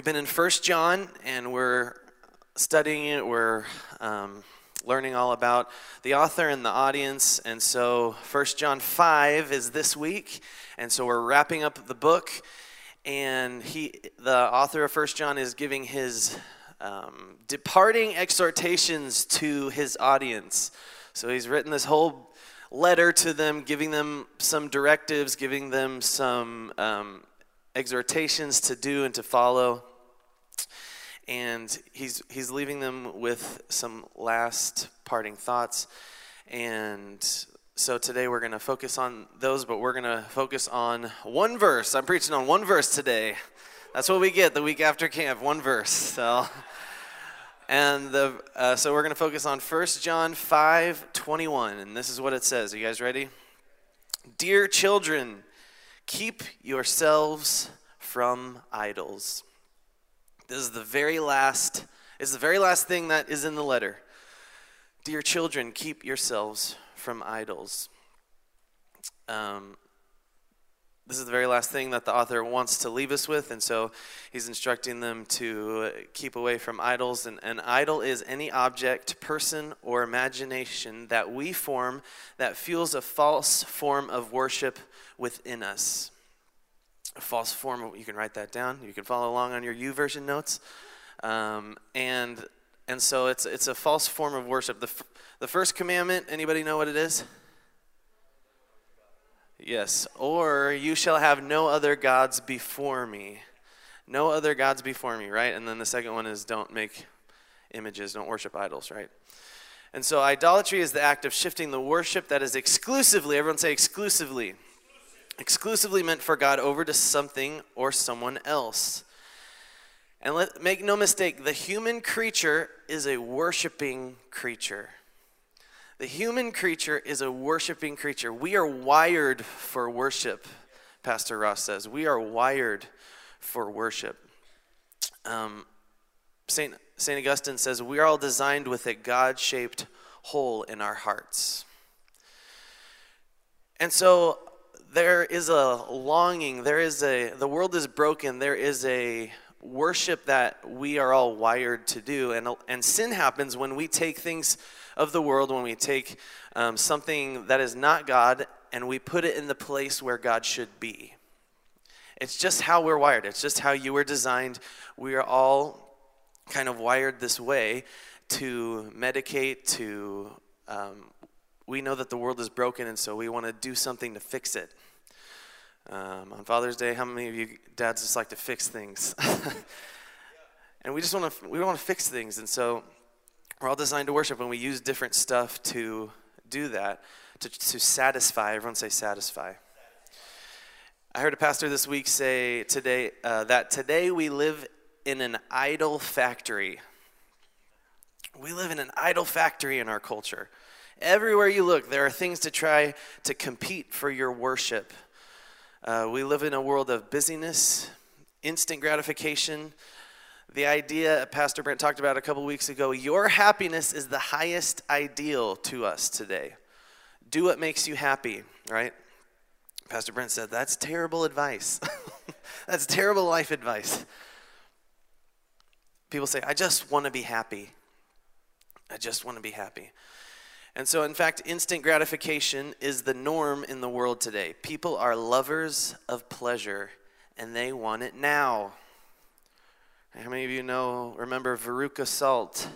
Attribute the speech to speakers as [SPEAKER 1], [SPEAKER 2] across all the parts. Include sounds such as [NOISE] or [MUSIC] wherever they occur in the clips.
[SPEAKER 1] We've been in First John, and we're studying it. We're um, learning all about the author and the audience. And so, First John 5 is this week. And so, we're wrapping up the book. And he, the author of First John, is giving his um, departing exhortations to his audience. So, he's written this whole letter to them, giving them some directives, giving them some um, exhortations to do and to follow. And he's, he's leaving them with some last parting thoughts. And so today we're going to focus on those, but we're going to focus on one verse. I'm preaching on one verse today. That's what we get the week after camp, one verse. So, and the uh, so we're going to focus on 1 John 5 21, and this is what it says. Are you guys ready? Dear children, Keep yourselves from idols. This is the very last is the very last thing that is in the letter. Dear children, keep yourselves from idols. Um, this is the very last thing that the author wants to leave us with, and so he's instructing them to keep away from idols. And an idol is any object, person, or imagination that we form that fuels a false form of worship within us. False form, you can write that down. You can follow along on your YouVersion notes. Um, and, and so it's, it's a false form of worship. The, f- the first commandment, anybody know what it is? Yes. Or you shall have no other gods before me. No other gods before me, right? And then the second one is don't make images, don't worship idols, right? And so idolatry is the act of shifting the worship that is exclusively, everyone say exclusively exclusively meant for God over to something or someone else. And let make no mistake, the human creature is a worshiping creature. The human creature is a worshiping creature. We are wired for worship, Pastor Ross says. We are wired for worship. Um, St. St. Augustine says, We are all designed with a God shaped hole in our hearts. And so there is a longing, there is a, the world is broken, there is a worship that we are all wired to do. And, and sin happens when we take things of the world, when we take um, something that is not God and we put it in the place where God should be. It's just how we're wired, it's just how you were designed. We are all kind of wired this way to medicate, to um, we know that the world is broken, and so we want to do something to fix it. Um, on Father's Day, how many of you dads just like to fix things? [LAUGHS] and we just want to we want to fix things, and so we're all designed to worship, and we use different stuff to do that to, to satisfy. Everyone say satisfy. I heard a pastor this week say today uh, that today we live in an idol factory. We live in an idol factory in our culture. Everywhere you look, there are things to try to compete for your worship. Uh, we live in a world of busyness, instant gratification. The idea Pastor Brent talked about a couple weeks ago your happiness is the highest ideal to us today. Do what makes you happy, right? Pastor Brent said, That's terrible advice. [LAUGHS] That's terrible life advice. People say, I just want to be happy. I just want to be happy. And so, in fact, instant gratification is the norm in the world today. People are lovers of pleasure and they want it now. How many of you know, remember Veruca Salt?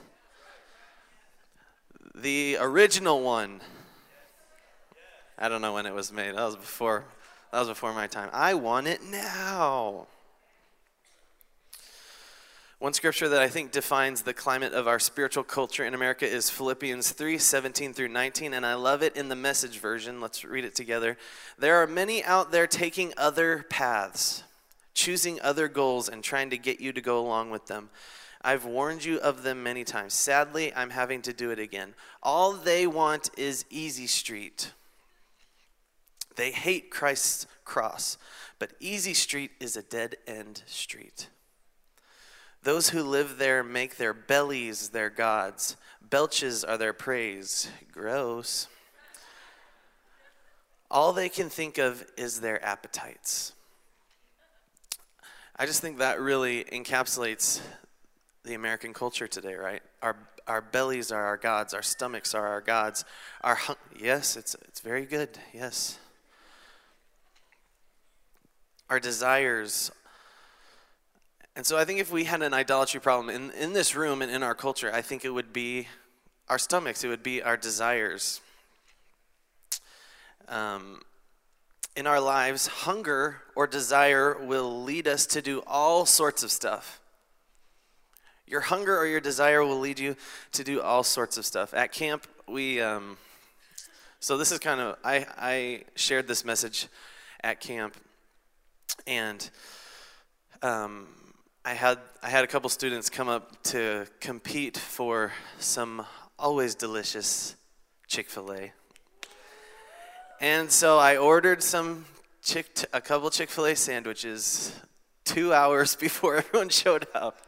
[SPEAKER 1] The original one. I don't know when it was made. That was before that was before my time. I want it now. One scripture that I think defines the climate of our spiritual culture in America is Philippians 3 17 through 19, and I love it in the message version. Let's read it together. There are many out there taking other paths, choosing other goals, and trying to get you to go along with them. I've warned you of them many times. Sadly, I'm having to do it again. All they want is easy street. They hate Christ's cross, but easy street is a dead end street. Those who live there make their bellies their gods. Belches are their praise. Gross. All they can think of is their appetites. I just think that really encapsulates the American culture today, right? Our our bellies are our gods, our stomachs are our gods. Our hun- yes, it's it's very good. Yes. Our desires. And so I think if we had an idolatry problem in, in this room and in our culture, I think it would be our stomachs, it would be our desires. Um, in our lives, hunger or desire will lead us to do all sorts of stuff. Your hunger or your desire will lead you to do all sorts of stuff. At camp, we, um, so this is kind of, I, I shared this message at camp, and um, I had I had a couple students come up to compete for some always delicious Chick Fil A. And so I ordered some chick a couple Chick Fil A sandwiches two hours [LAUGHS] before everyone showed up.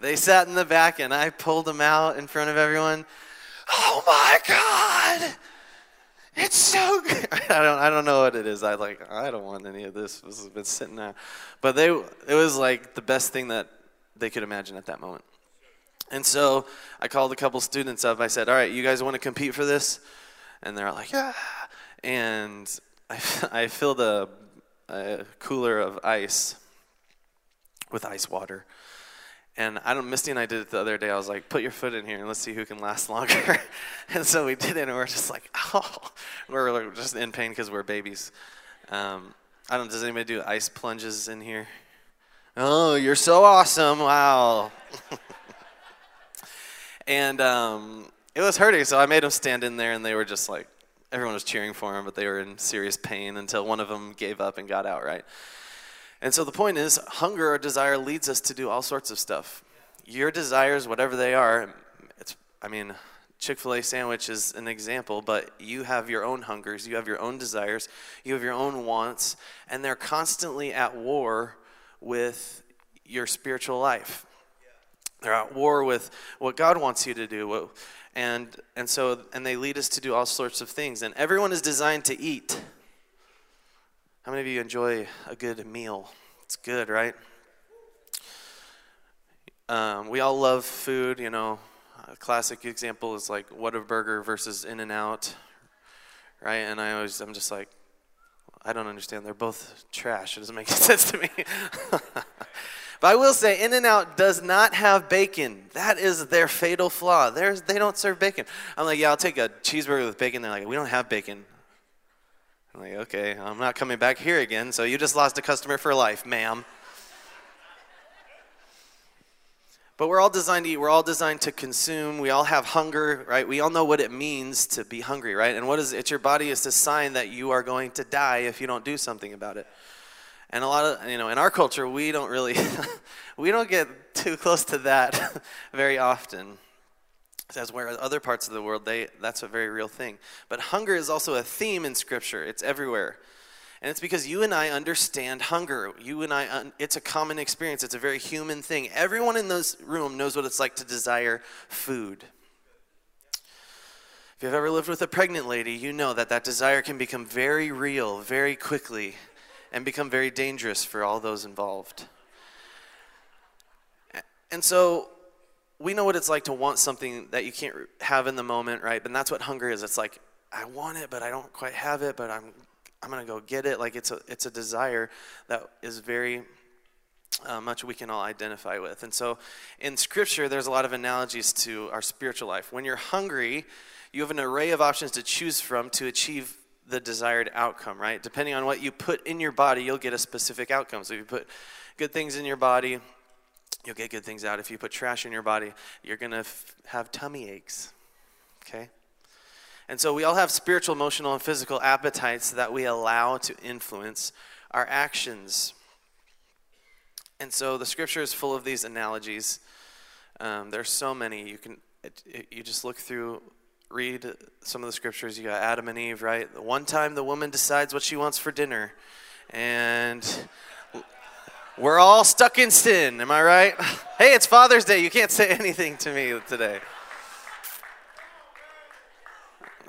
[SPEAKER 1] They sat in the back, and I pulled them out in front of everyone. Oh my God! It's so good. [LAUGHS] I don't I don't know what it is. I like I don't want any of this. This has been sitting there. But they it was like the best thing that they could imagine at that moment. And so I called a couple students up. I said, "All right, you guys want to compete for this?" And they're like, "Yeah." And I, [LAUGHS] I filled a, a cooler of ice with ice water. And I don't, Misty and I did it the other day. I was like, put your foot in here and let's see who can last longer. [LAUGHS] and so we did it, and we're just like, [LAUGHS] oh, we're just in pain because we're babies. Um, I don't. Does anybody do ice plunges in here? Oh, you're so awesome! Wow. [LAUGHS] and um, it was hurting, so I made them stand in there, and they were just like, everyone was cheering for him, but they were in serious pain until one of them gave up and got out. Right. And so the point is, hunger or desire leads us to do all sorts of stuff. Your desires, whatever they are, it's, I mean, Chick fil A sandwich is an example, but you have your own hungers, you have your own desires, you have your own wants, and they're constantly at war with your spiritual life. They're at war with what God wants you to do. And, and so, and they lead us to do all sorts of things. And everyone is designed to eat. How many of you enjoy a good meal? It's good, right? Um, we all love food, you know. A classic example is like Whataburger versus In-N-Out, right? And I always, I'm just like, I don't understand. They're both trash. It doesn't make [LAUGHS] sense to me. [LAUGHS] but I will say, In-N-Out does not have bacon. That is their fatal flaw. There's, they don't serve bacon. I'm like, yeah, I'll take a cheeseburger with bacon. They're like, we don't have bacon. I'm like, okay, I'm not coming back here again, so you just lost a customer for life, ma'am. But we're all designed to eat. We're all designed to consume. We all have hunger, right? We all know what it means to be hungry, right? And what is it? Your body is a sign that you are going to die if you don't do something about it. And a lot of, you know, in our culture, we don't really, [LAUGHS] we don't get too close to that [LAUGHS] very often as where other parts of the world they that's a very real thing. But hunger is also a theme in scripture. It's everywhere. And it's because you and i understand hunger. You and i it's a common experience. It's a very human thing. Everyone in this room knows what it's like to desire food. If you've ever lived with a pregnant lady you know that that desire can become very real very quickly and become very dangerous for all those involved. And so we know what it's like to want something that you can't have in the moment, right? And that's what hunger is. It's like I want it, but I don't quite have it, but I'm I'm gonna go get it. Like it's a it's a desire that is very uh, much we can all identify with. And so in Scripture, there's a lot of analogies to our spiritual life. When you're hungry, you have an array of options to choose from to achieve the desired outcome, right? Depending on what you put in your body, you'll get a specific outcome. So if you put good things in your body, you'll get good things out. If you put trash in your body, you're going to f- have tummy aches. Okay? And so we all have spiritual, emotional, and physical appetites that we allow to influence our actions. And so the scripture is full of these analogies. Um, there's so many. You can it, it, you just look through, read some of the scriptures. You got Adam and Eve, right? One time the woman decides what she wants for dinner, and we're all stuck in sin, am I right? [LAUGHS] Hey, it's Father's Day. You can't say [LAUGHS] anything to me today.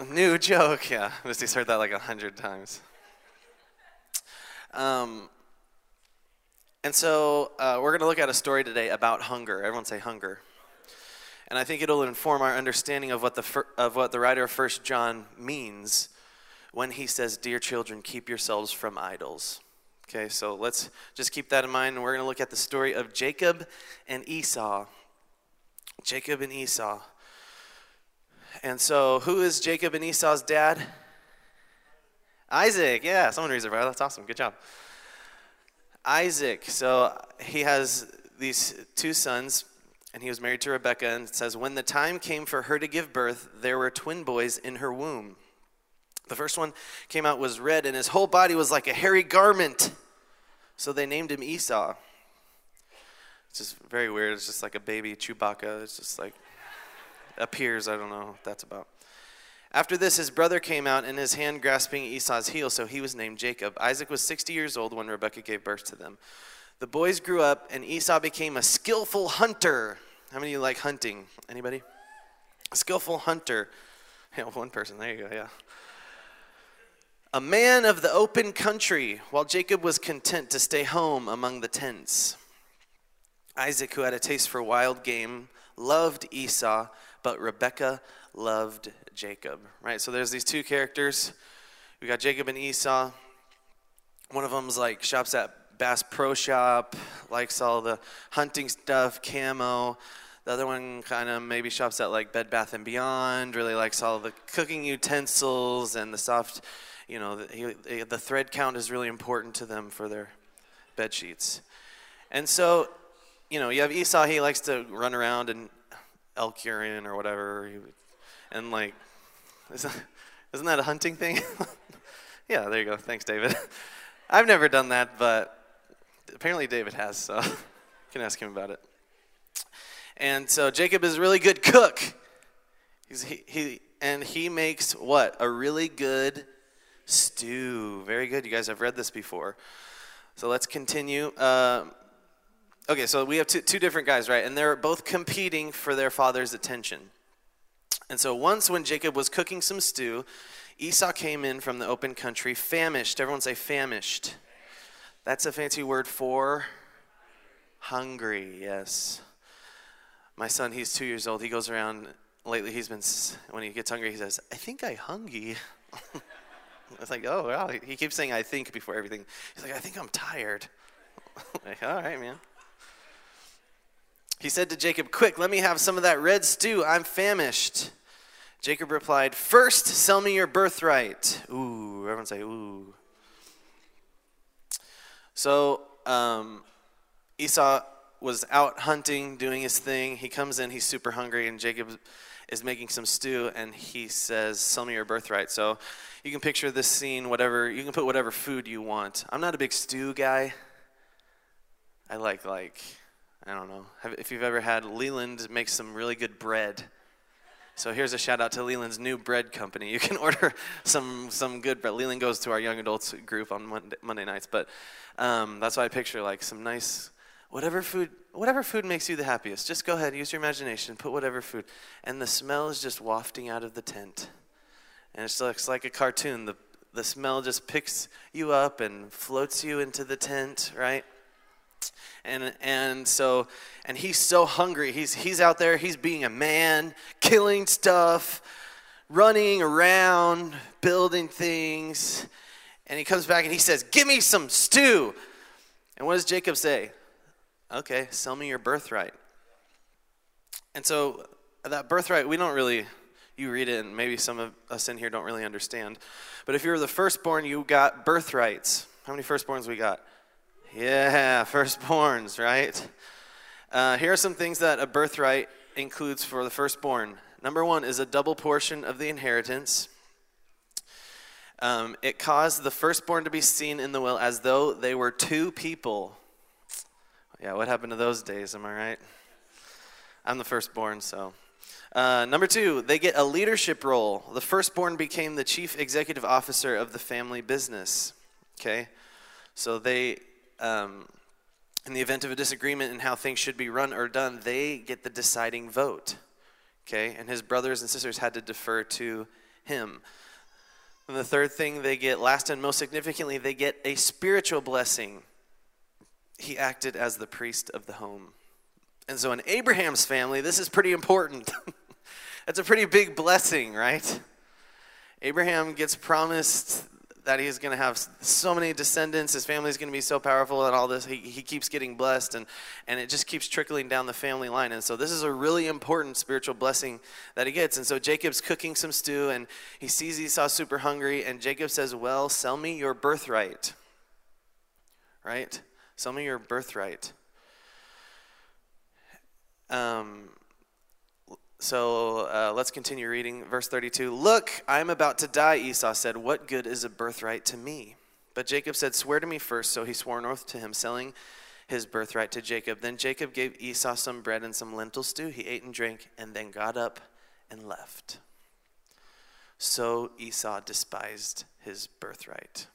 [SPEAKER 1] New joke, yeah. [LAUGHS] Misty's heard that like a hundred times. Um, And so uh, we're going to look at a story today about hunger. Everyone say hunger. And I think it'll inform our understanding of what the, fir- of what the writer of First John means when he says, Dear children, keep yourselves from idols. Okay, so let's just keep that in mind. And we're going to look at the story of Jacob and Esau. Jacob and Esau. And so, who is Jacob and Esau's dad? Isaac. Yeah, someone reads it right. That's awesome. Good job. Isaac. So, he has these two sons, and he was married to Rebekah. And it says, When the time came for her to give birth, there were twin boys in her womb. The first one came out was red, and his whole body was like a hairy garment. So they named him Esau. It's just very weird. It's just like a baby Chewbacca. It's just like appears. I don't know what that's about. After this, his brother came out in his hand grasping Esau's heel, so he was named Jacob. Isaac was 60 years old when Rebekah gave birth to them. The boys grew up, and Esau became a skillful hunter. How many of you like hunting? Anybody? A skillful hunter. [LAUGHS] Yeah, one person. There you go. Yeah a man of the open country, while Jacob was content to stay home among the tents. Isaac, who had a taste for wild game, loved Esau, but Rebekah loved Jacob. Right? So there's these two characters. We got Jacob and Esau. One of them's like shops at Bass Pro Shop, likes all the hunting stuff, camo. The other one kind of maybe shops at like Bed Bath and Beyond, really likes all the cooking utensils and the soft you know, the, the thread count is really important to them for their bed sheets. And so, you know, you have Esau, he likes to run around and elk urine or whatever. And like, isn't, that a hunting thing? [LAUGHS] yeah, there you go. Thanks, David. [LAUGHS] I've never done that, but apparently David has, so [LAUGHS] you can ask him about it. And so Jacob is a really good cook. He's, he, he, and he makes what? A really good stew. Very good. You guys have read this before. So let's continue. Uh, okay, so we have two, two different guys, right? And they're both competing for their father's attention. And so once when Jacob was cooking some stew, Esau came in from the open country, famished. Everyone say famished. That's a fancy word for hungry, yes. My son, he's two years old. He goes around, lately, he's been, when he gets hungry, he says, I think I hungry. [LAUGHS] It's like, oh, wow. He keeps saying, I think before everything. He's like, I think I'm tired. [LAUGHS] like, all right, man. He said to Jacob, Quick, let me have some of that red stew. I'm famished. Jacob replied, First, sell me your birthright. Ooh, everyone say, ooh. So um, Esau was out hunting, doing his thing. He comes in, he's super hungry, and Jacob is making some stew, and he says, Sell me your birthright. So you can picture this scene, whatever, you can put whatever food you want. I'm not a big stew guy. I like, like, I don't know. If you've ever had Leland make some really good bread. So here's a shout out to Leland's new bread company. You can [LAUGHS] order some some good bread. Leland goes to our young adults group on Monday, Monday nights, but um, that's why I picture like some nice whatever food whatever food makes you the happiest. Just go ahead, use your imagination, put whatever food, and the smell is just wafting out of the tent and it looks like a cartoon. The, the smell just picks you up and floats you into the tent, right? And, and so, and he's so hungry. He's, he's out there, he's being a man, killing stuff, running around, building things. And he comes back and he says, Give me some stew. And what does Jacob say? Okay, sell me your birthright. And so, that birthright, we don't really you read it, and maybe some of us in here don't really understand. But if you were the firstborn, you got birthrights. How many firstborns we got? Yeah, [LAUGHS] firstborns, right? Uh, here are some things that a birthright includes for the firstborn. Number one is a double portion of the inheritance. Um, it caused the firstborn to be seen in the will as though they were two people. Yeah, what happened to those days? Am I right? I'm the firstborn, so uh, number two, they get a leadership role. The firstborn became the chief executive officer of the family business. Okay? So they, um, in the event of a disagreement in how things should be run or done, they get the deciding vote. Okay? And his brothers and sisters had to defer to him. And the third thing they get, last and most significantly, they get a spiritual blessing. he acted as the priest of the home. And so in Abraham's family, this is pretty important. [LAUGHS] That's a pretty big blessing, right? Abraham gets promised that he's going to have so many descendants, his family's going to be so powerful, and all this. He, he keeps getting blessed, and, and it just keeps trickling down the family line. And so, this is a really important spiritual blessing that he gets. And so, Jacob's cooking some stew, and he sees Esau super hungry, and Jacob says, Well, sell me your birthright. Right? Sell me your birthright. Um, so uh, let's continue reading. Verse 32 Look, I am about to die, Esau said. What good is a birthright to me? But Jacob said, Swear to me first. So he swore an oath to him, selling his birthright to Jacob. Then Jacob gave Esau some bread and some lentil stew. He ate and drank, and then got up and left. So Esau despised his birthright.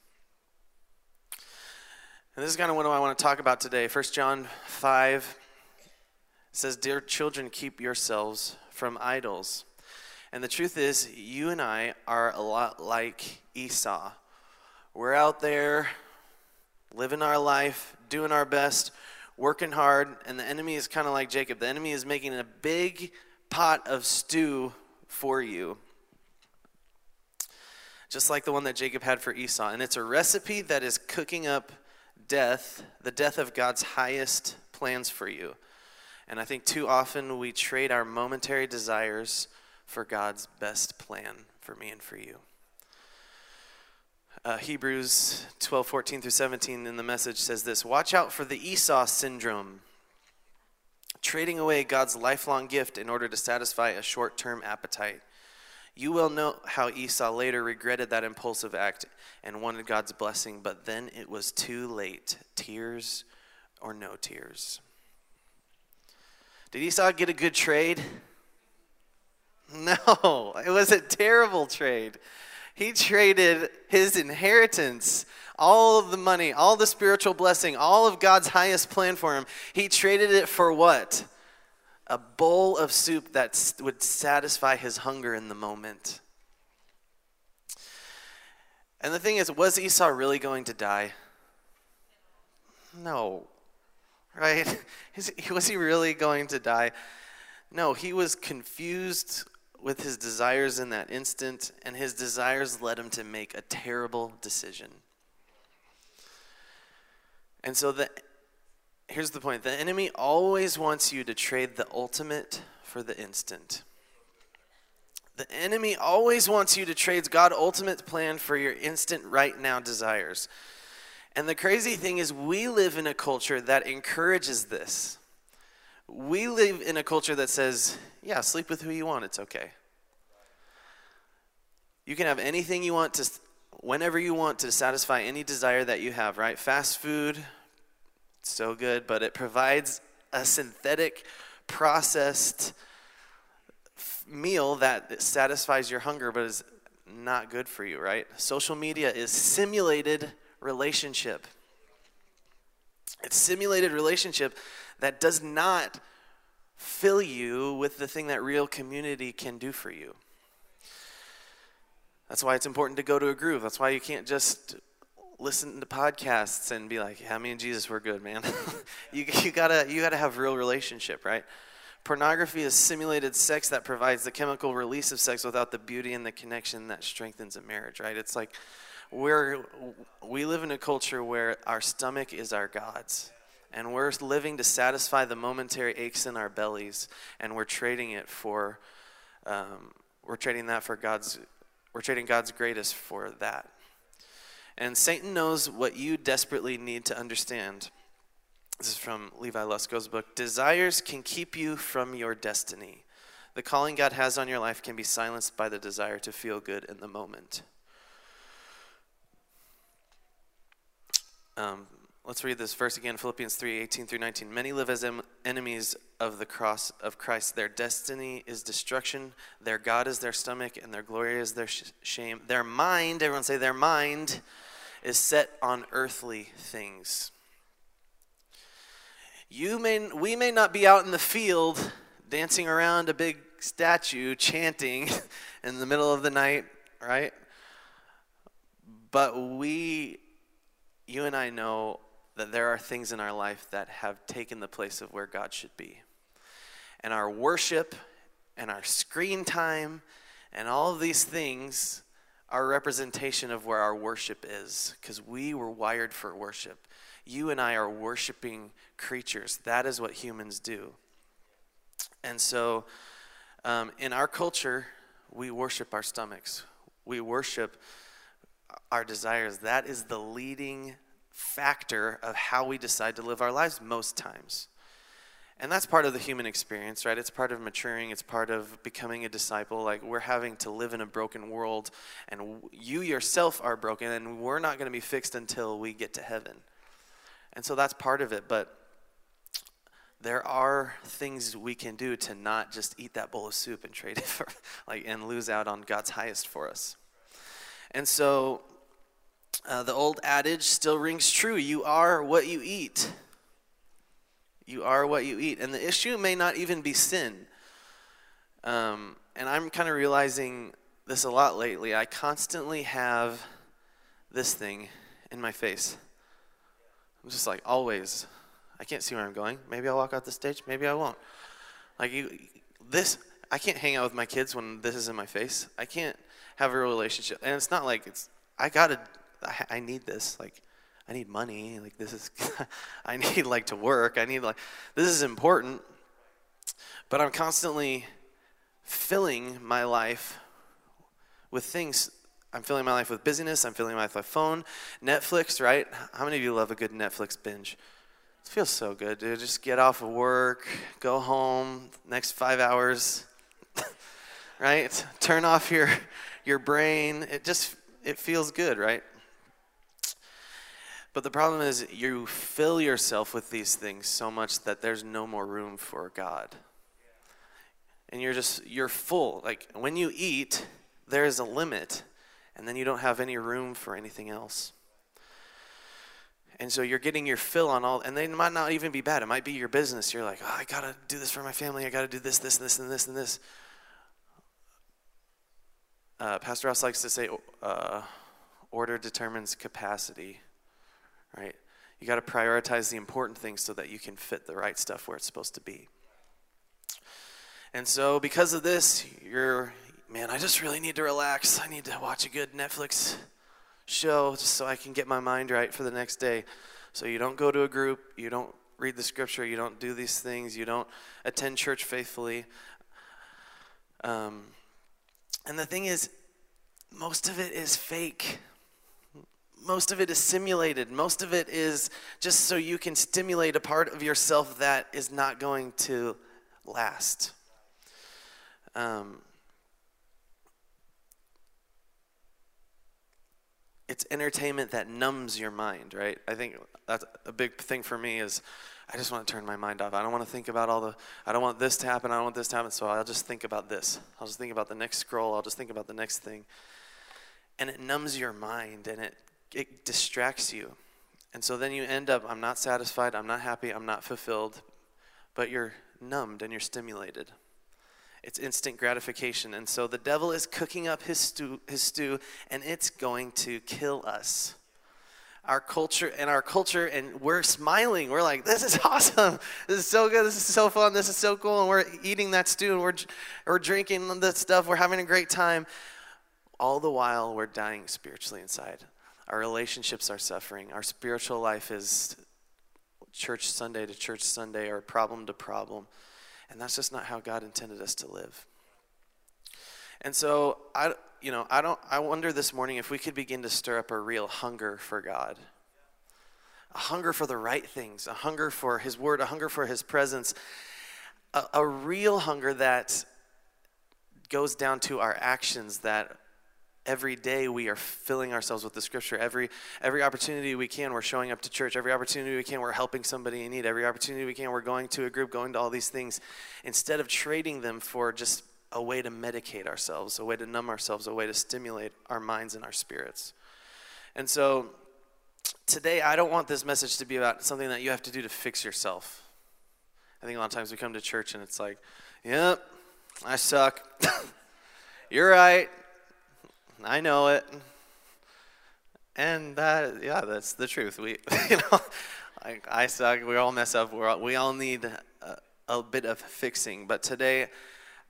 [SPEAKER 1] And this is kind of what I want to talk about today. 1 John 5 says, Dear children, keep yourselves from idols. And the truth is, you and I are a lot like Esau. We're out there living our life, doing our best, working hard, and the enemy is kind of like Jacob. The enemy is making a big pot of stew for you. Just like the one that Jacob had for Esau. And it's a recipe that is cooking up death, the death of God's highest plans for you. And I think too often we trade our momentary desires for God's best plan for me and for you. Uh, Hebrews 12, 14 through 17 in the message says this Watch out for the Esau syndrome, trading away God's lifelong gift in order to satisfy a short term appetite. You will know how Esau later regretted that impulsive act and wanted God's blessing, but then it was too late. Tears or no tears. Did Esau get a good trade? No, [LAUGHS] it was a terrible trade. He traded his inheritance, all of the money, all the spiritual blessing, all of God's highest plan for him. He traded it for what? A bowl of soup that would satisfy his hunger in the moment. And the thing is, was Esau really going to die? No right? [LAUGHS] was he really going to die? No, he was confused with his desires in that instant, and his desires led him to make a terrible decision. And so the here's the point. The enemy always wants you to trade the ultimate for the instant. The enemy always wants you to trade God's ultimate plan for your instant right now desires. And the crazy thing is, we live in a culture that encourages this. We live in a culture that says, yeah, sleep with who you want, it's okay. You can have anything you want to, whenever you want to satisfy any desire that you have, right? Fast food, so good, but it provides a synthetic, processed meal that satisfies your hunger, but is not good for you, right? Social media is simulated relationship. It's simulated relationship that does not fill you with the thing that real community can do for you. That's why it's important to go to a groove. That's why you can't just listen to podcasts and be like, "Yeah, me and Jesus, we're good, man." [LAUGHS] you, you gotta you gotta have real relationship, right? Pornography is simulated sex that provides the chemical release of sex without the beauty and the connection that strengthens a marriage, right? It's like we're, we live in a culture where our stomach is our God's. And we're living to satisfy the momentary aches in our bellies, and we're trading it for, um, we're trading that for God's, we're trading God's greatest for that. And Satan knows what you desperately need to understand. This is from Levi Lusko's book. Desires can keep you from your destiny. The calling God has on your life can be silenced by the desire to feel good in the moment. Um, let's read this verse again Philippians 3 18 through 19. Many live as em- enemies of the cross of Christ. Their destiny is destruction, their God is their stomach, and their glory is their sh- shame. Their mind, everyone say, their mind is set on earthly things. You may, we may not be out in the field dancing around a big statue chanting [LAUGHS] in the middle of the night, right? But we you and I know that there are things in our life that have taken the place of where God should be. And our worship and our screen time and all of these things are representation of where our worship is because we were wired for worship. You and I are worshiping creatures. That is what humans do. And so, um, in our culture, we worship our stomachs, we worship our desires. That is the leading factor of how we decide to live our lives most times. And that's part of the human experience, right? It's part of maturing, it's part of becoming a disciple. Like, we're having to live in a broken world, and you yourself are broken, and we're not going to be fixed until we get to heaven. And so that's part of it. But there are things we can do to not just eat that bowl of soup and trade it for, [LAUGHS] like, and lose out on God's highest for us. And so uh, the old adage still rings true you are what you eat. You are what you eat. And the issue may not even be sin. Um, and I'm kind of realizing this a lot lately. I constantly have this thing in my face. I'm just like, always. I can't see where I'm going. Maybe I'll walk out the stage. Maybe I won't. Like, you, this, I can't hang out with my kids when this is in my face. I can't have a relationship. And it's not like it's, I gotta, I, I need this. Like, I need money. Like this is, [LAUGHS] I need like to work. I need like, this is important. But I'm constantly filling my life with things. I'm filling my life with busyness. I'm filling my life with phone, Netflix, right? How many of you love a good Netflix binge? It feels so good, dude. Just get off of work, go home, next five hours, [LAUGHS] right? Turn off your your brain. It just it feels good, right? But the problem is, you fill yourself with these things so much that there's no more room for God. And you're just, you're full. Like when you eat, there is a limit, and then you don't have any room for anything else. And so you're getting your fill on all, and they might not even be bad. It might be your business. You're like, oh, I gotta do this for my family. I gotta do this, this, and this, and this, and this. Uh, Pastor Ross likes to say, uh, order determines capacity right? You got to prioritize the important things so that you can fit the right stuff where it's supposed to be. And so, because of this, you're, man, I just really need to relax. I need to watch a good Netflix show just so I can get my mind right for the next day. So, you don't go to a group, you don't read the scripture, you don't do these things, you don't attend church faithfully. Um, and the thing is, most of it is fake most of it is simulated. Most of it is just so you can stimulate a part of yourself that is not going to last. Um, it's entertainment that numbs your mind, right? I think that's a big thing for me is I just want to turn my mind off. I don't want to think about all the I don't want this to happen, I don't want this to happen, so I'll just think about this. I'll just think about the next scroll, I'll just think about the next thing. And it numbs your mind and it it distracts you. And so then you end up, I'm not satisfied, I'm not happy, I'm not fulfilled, but you're numbed and you're stimulated. It's instant gratification. And so the devil is cooking up his stew, his stew and it's going to kill us. Our culture and our culture, and we're smiling. We're like, this is [LAUGHS] awesome. This is so good. This is so fun. This is so cool. And we're eating that stew and we're, we're drinking the stuff. We're having a great time. All the while, we're dying spiritually inside. Our relationships are suffering. Our spiritual life is church Sunday to church Sunday or problem to problem. And that's just not how God intended us to live. And so I you know, I don't I wonder this morning if we could begin to stir up a real hunger for God. A hunger for the right things, a hunger for his word, a hunger for his presence. A, a real hunger that goes down to our actions that every day we are filling ourselves with the scripture every every opportunity we can we're showing up to church every opportunity we can we're helping somebody in need every opportunity we can we're going to a group going to all these things instead of trading them for just a way to medicate ourselves a way to numb ourselves a way to stimulate our minds and our spirits and so today i don't want this message to be about something that you have to do to fix yourself i think a lot of times we come to church and it's like yep i suck [LAUGHS] you're right I know it. And that, yeah, that's the truth. We, [LAUGHS] you know, I, I suck. We all mess up. All, we all need a, a bit of fixing. But today,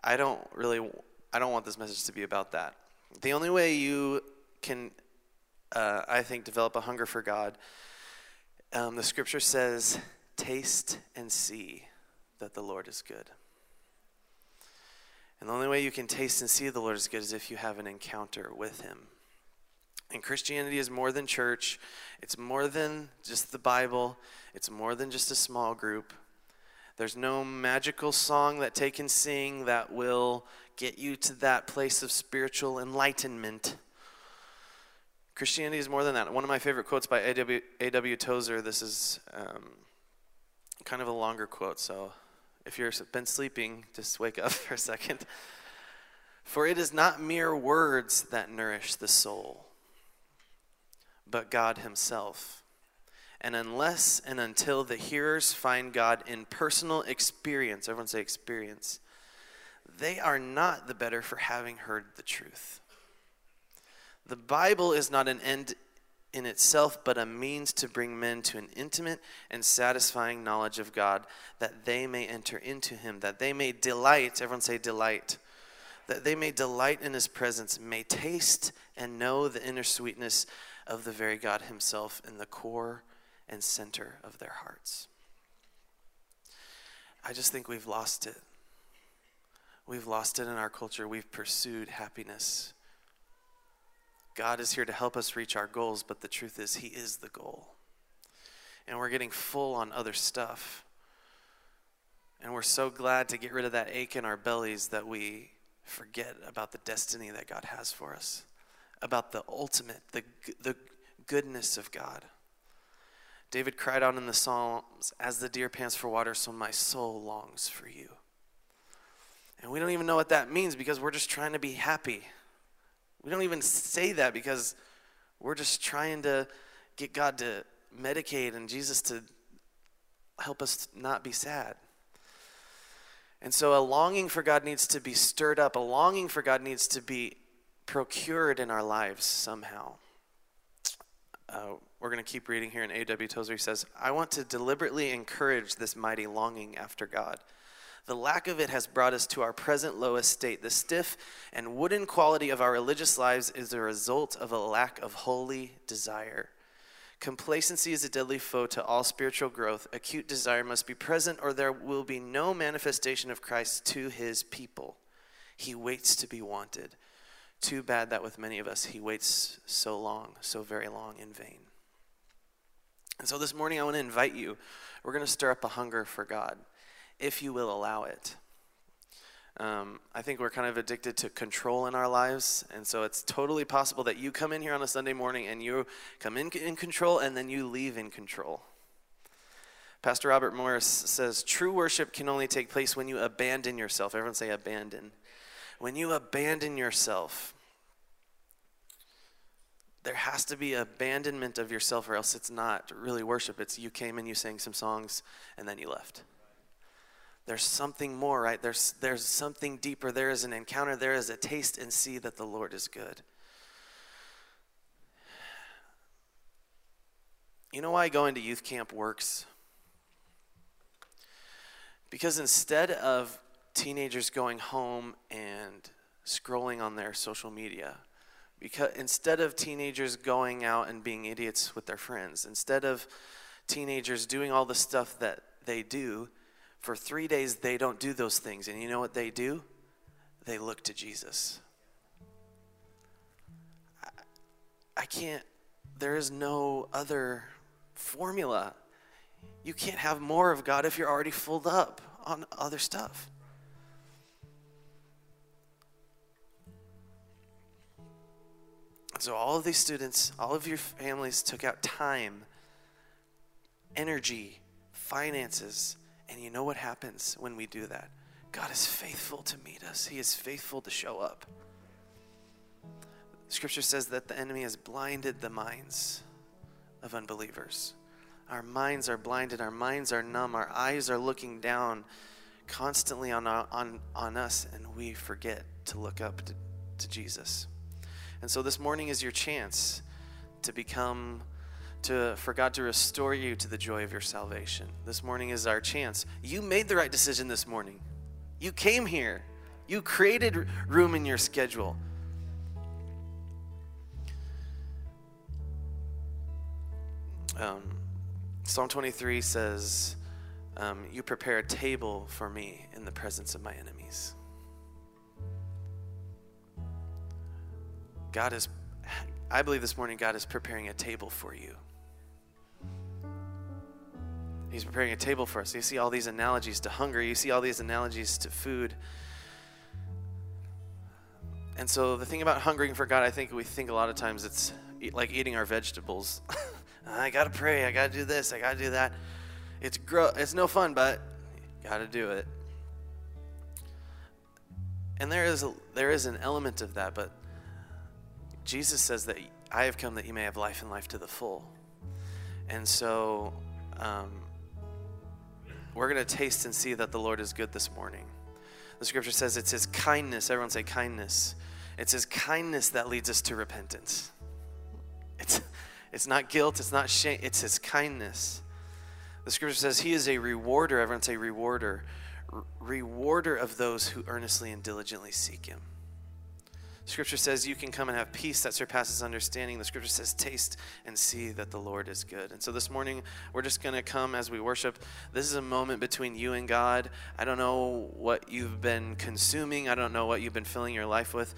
[SPEAKER 1] I don't really. I don't want this message to be about that. The only way you can, uh, I think, develop a hunger for God, um, the Scripture says, "Taste and see that the Lord is good." And the only way you can taste and see the Lord is good is if you have an encounter with Him. And Christianity is more than church, it's more than just the Bible, it's more than just a small group. There's no magical song that they can sing that will get you to that place of spiritual enlightenment. Christianity is more than that. One of my favorite quotes by A.W. Tozer, this is um, kind of a longer quote, so if you've been sleeping, just wake up [LAUGHS] for a second. For it is not mere words that nourish the soul but God Himself. And unless and until the hearers find God in personal experience, everyone say experience, they are not the better for having heard the truth. The Bible is not an end in itself, but a means to bring men to an intimate and satisfying knowledge of God, that they may enter into Him, that they may delight, everyone say delight, that they may delight in His presence, may taste and know the inner sweetness of the very God Himself in the core and center of their hearts. I just think we've lost it. We've lost it in our culture. We've pursued happiness. God is here to help us reach our goals, but the truth is, He is the goal. And we're getting full on other stuff. And we're so glad to get rid of that ache in our bellies that we forget about the destiny that God has for us about the ultimate, the, the goodness of God. David cried out in the Psalms, As the deer pants for water, so my soul longs for you. And we don't even know what that means because we're just trying to be happy. We don't even say that because we're just trying to get God to medicate and Jesus to help us not be sad. And so a longing for God needs to be stirred up. A longing for God needs to be procured in our lives somehow. Uh, we're going to keep reading here in A.W. Tozer. He says, I want to deliberately encourage this mighty longing after God. The lack of it has brought us to our present lowest state. The stiff and wooden quality of our religious lives is a result of a lack of holy desire. Complacency is a deadly foe to all spiritual growth. Acute desire must be present, or there will be no manifestation of Christ to his people. He waits to be wanted. Too bad that with many of us, he waits so long, so very long in vain. And so this morning, I want to invite you. We're going to stir up a hunger for God, if you will allow it. Um, I think we're kind of addicted to control in our lives, and so it's totally possible that you come in here on a Sunday morning and you come in in control and then you leave in control. Pastor Robert Morris says true worship can only take place when you abandon yourself. Everyone say abandon when you abandon yourself, there has to be abandonment of yourself, or else it's not really worship. It's you came and you sang some songs and then you left. There's something more, right? There's, there's something deeper. There is an encounter. There is a taste and see that the Lord is good. You know why going to youth camp works? Because instead of teenagers going home and scrolling on their social media because instead of teenagers going out and being idiots with their friends instead of teenagers doing all the stuff that they do for 3 days they don't do those things. And you know what they do? They look to Jesus. I, I can't there is no other formula. You can't have more of God if you're already filled up on other stuff So, all of these students, all of your families took out time, energy, finances, and you know what happens when we do that? God is faithful to meet us, He is faithful to show up. Scripture says that the enemy has blinded the minds of unbelievers. Our minds are blinded, our minds are numb, our eyes are looking down constantly on, on, on us, and we forget to look up to, to Jesus. And so this morning is your chance to become to, for God to restore you to the joy of your salvation. This morning is our chance. You made the right decision this morning. You came here, you created room in your schedule. Um, Psalm 23 says, um, You prepare a table for me in the presence of my enemies. God is, I believe this morning, God is preparing a table for you. He's preparing a table for us. You see all these analogies to hunger, you see all these analogies to food. And so, the thing about hungering for God, I think we think a lot of times it's like eating our vegetables. [LAUGHS] I gotta pray, I gotta do this, I gotta do that. It's gro- it's no fun, but gotta do it. And there is a, there is an element of that, but Jesus says that I have come that you may have life and life to the full. And so um, we're going to taste and see that the Lord is good this morning. The scripture says it's his kindness. Everyone say kindness. It's his kindness that leads us to repentance. It's, it's not guilt, it's not shame, it's his kindness. The scripture says he is a rewarder. Everyone say rewarder. rewarder of those who earnestly and diligently seek him. Scripture says you can come and have peace that surpasses understanding. The scripture says, taste and see that the Lord is good. And so this morning, we're just going to come as we worship. This is a moment between you and God. I don't know what you've been consuming, I don't know what you've been filling your life with.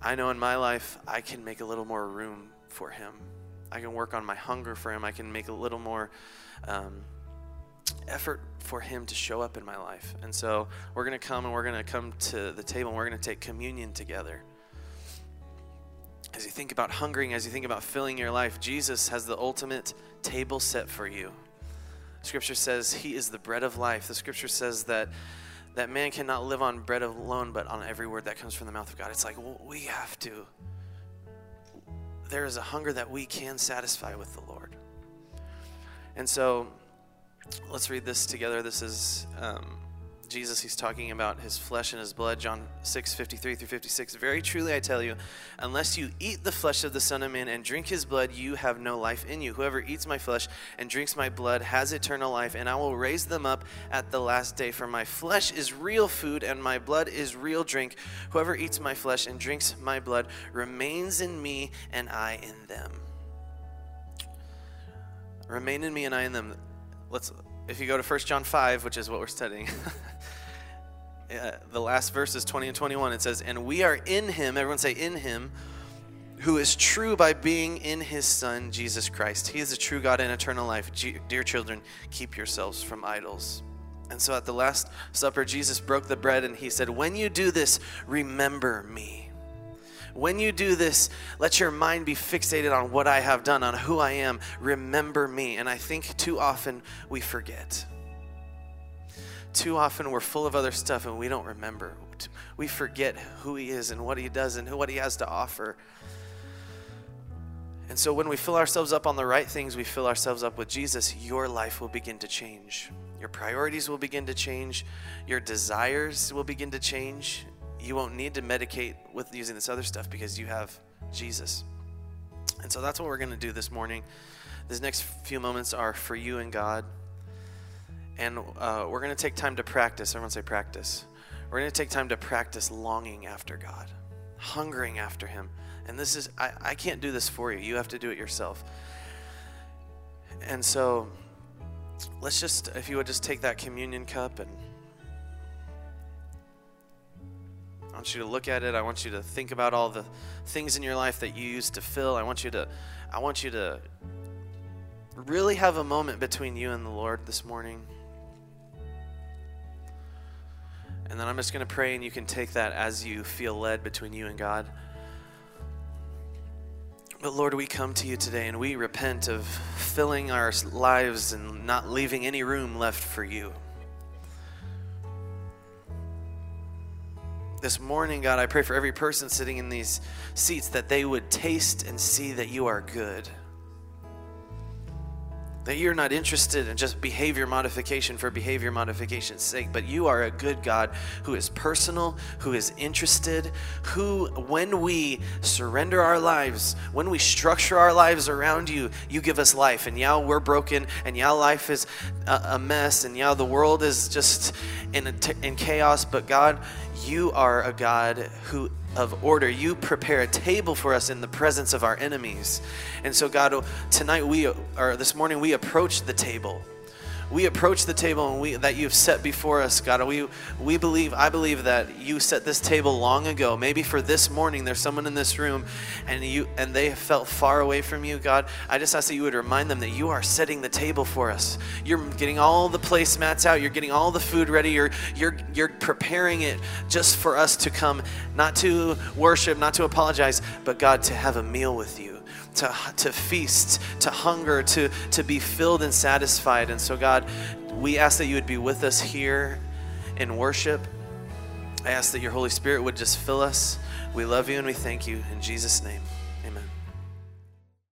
[SPEAKER 1] I know in my life, I can make a little more room for Him. I can work on my hunger for Him. I can make a little more. Um, effort for him to show up in my life. And so we're going to come and we're going to come to the table and we're going to take communion together as you think about hungering, as you think about filling your life, Jesus has the ultimate table set for you. Scripture says he is the bread of life. The scripture says that that man cannot live on bread alone, but on every word that comes from the mouth of God. It's like well, we have to. There is a hunger that we can satisfy with the Lord. And so let's read this together. This is um, Jesus, he's talking about his flesh and his blood, John 6, 53 through 56. Very truly I tell you, unless you eat the flesh of the Son of Man and drink his blood, you have no life in you. Whoever eats my flesh and drinks my blood has eternal life, and I will raise them up at the last day. For my flesh is real food, and my blood is real drink. Whoever eats my flesh and drinks my blood remains in me, and I in them. Remain in me, and I in them. Let's if you go to 1 John 5, which is what we're studying, [LAUGHS] uh, the last verses 20 and 21, it says, And we are in him, everyone say, in him, who is true by being in his Son, Jesus Christ. He is the true God and eternal life. G- dear children, keep yourselves from idols. And so at the Last Supper, Jesus broke the bread and he said, When you do this, remember me. When you do this, let your mind be fixated on what I have done, on who I am. Remember me. And I think too often we forget. Too often we're full of other stuff and we don't remember. We forget who He is and what He does and what He has to offer. And so when we fill ourselves up on the right things, we fill ourselves up with Jesus, your life will begin to change. Your priorities will begin to change. Your desires will begin to change you won't need to medicate with using this other stuff because you have Jesus. And so that's what we're going to do this morning. These next few moments are for you and God. And uh, we're going to take time to practice. Everyone say practice. We're going to take time to practice longing after God, hungering after Him. And this is, I, I can't do this for you. You have to do it yourself. And so let's just, if you would just take that communion cup and I want you to look at it. I want you to think about all the things in your life that you used to fill. I want you to I want you to really have a moment between you and the Lord this morning. And then I'm just going to pray and you can take that as you feel led between you and God. But Lord, we come to you today and we repent of filling our lives and not leaving any room left for you. this morning, God, I pray for every person sitting in these seats that they would taste and see that you are good. That you're not interested in just behavior modification for behavior modification's sake, but you are a good God who is personal, who is interested, who, when we surrender our lives, when we structure our lives around you, you give us life. And yeah, we're broken, and yeah, life is a, mess, and yeah, the world is just in, in chaos, but God, you are a God who of order. You prepare a table for us in the presence of our enemies. And so, God, tonight we, or this morning, we approach the table. We approach the table we, that you've set before us, God. We, we believe, I believe that you set this table long ago. Maybe for this morning, there's someone in this room and you and they have felt far away from you, God. I just ask that you would remind them that you are setting the table for us. You're getting all the placemats out. You're getting all the food ready. You're you're you're preparing it just for us to come, not to worship, not to apologize, but God to have a meal with you to, to feast, to hunger, to, to be filled and satisfied. And so, God, we ask that you would be with us here in worship. I ask that your Holy Spirit would just fill us. We love you and we thank you. In Jesus' name.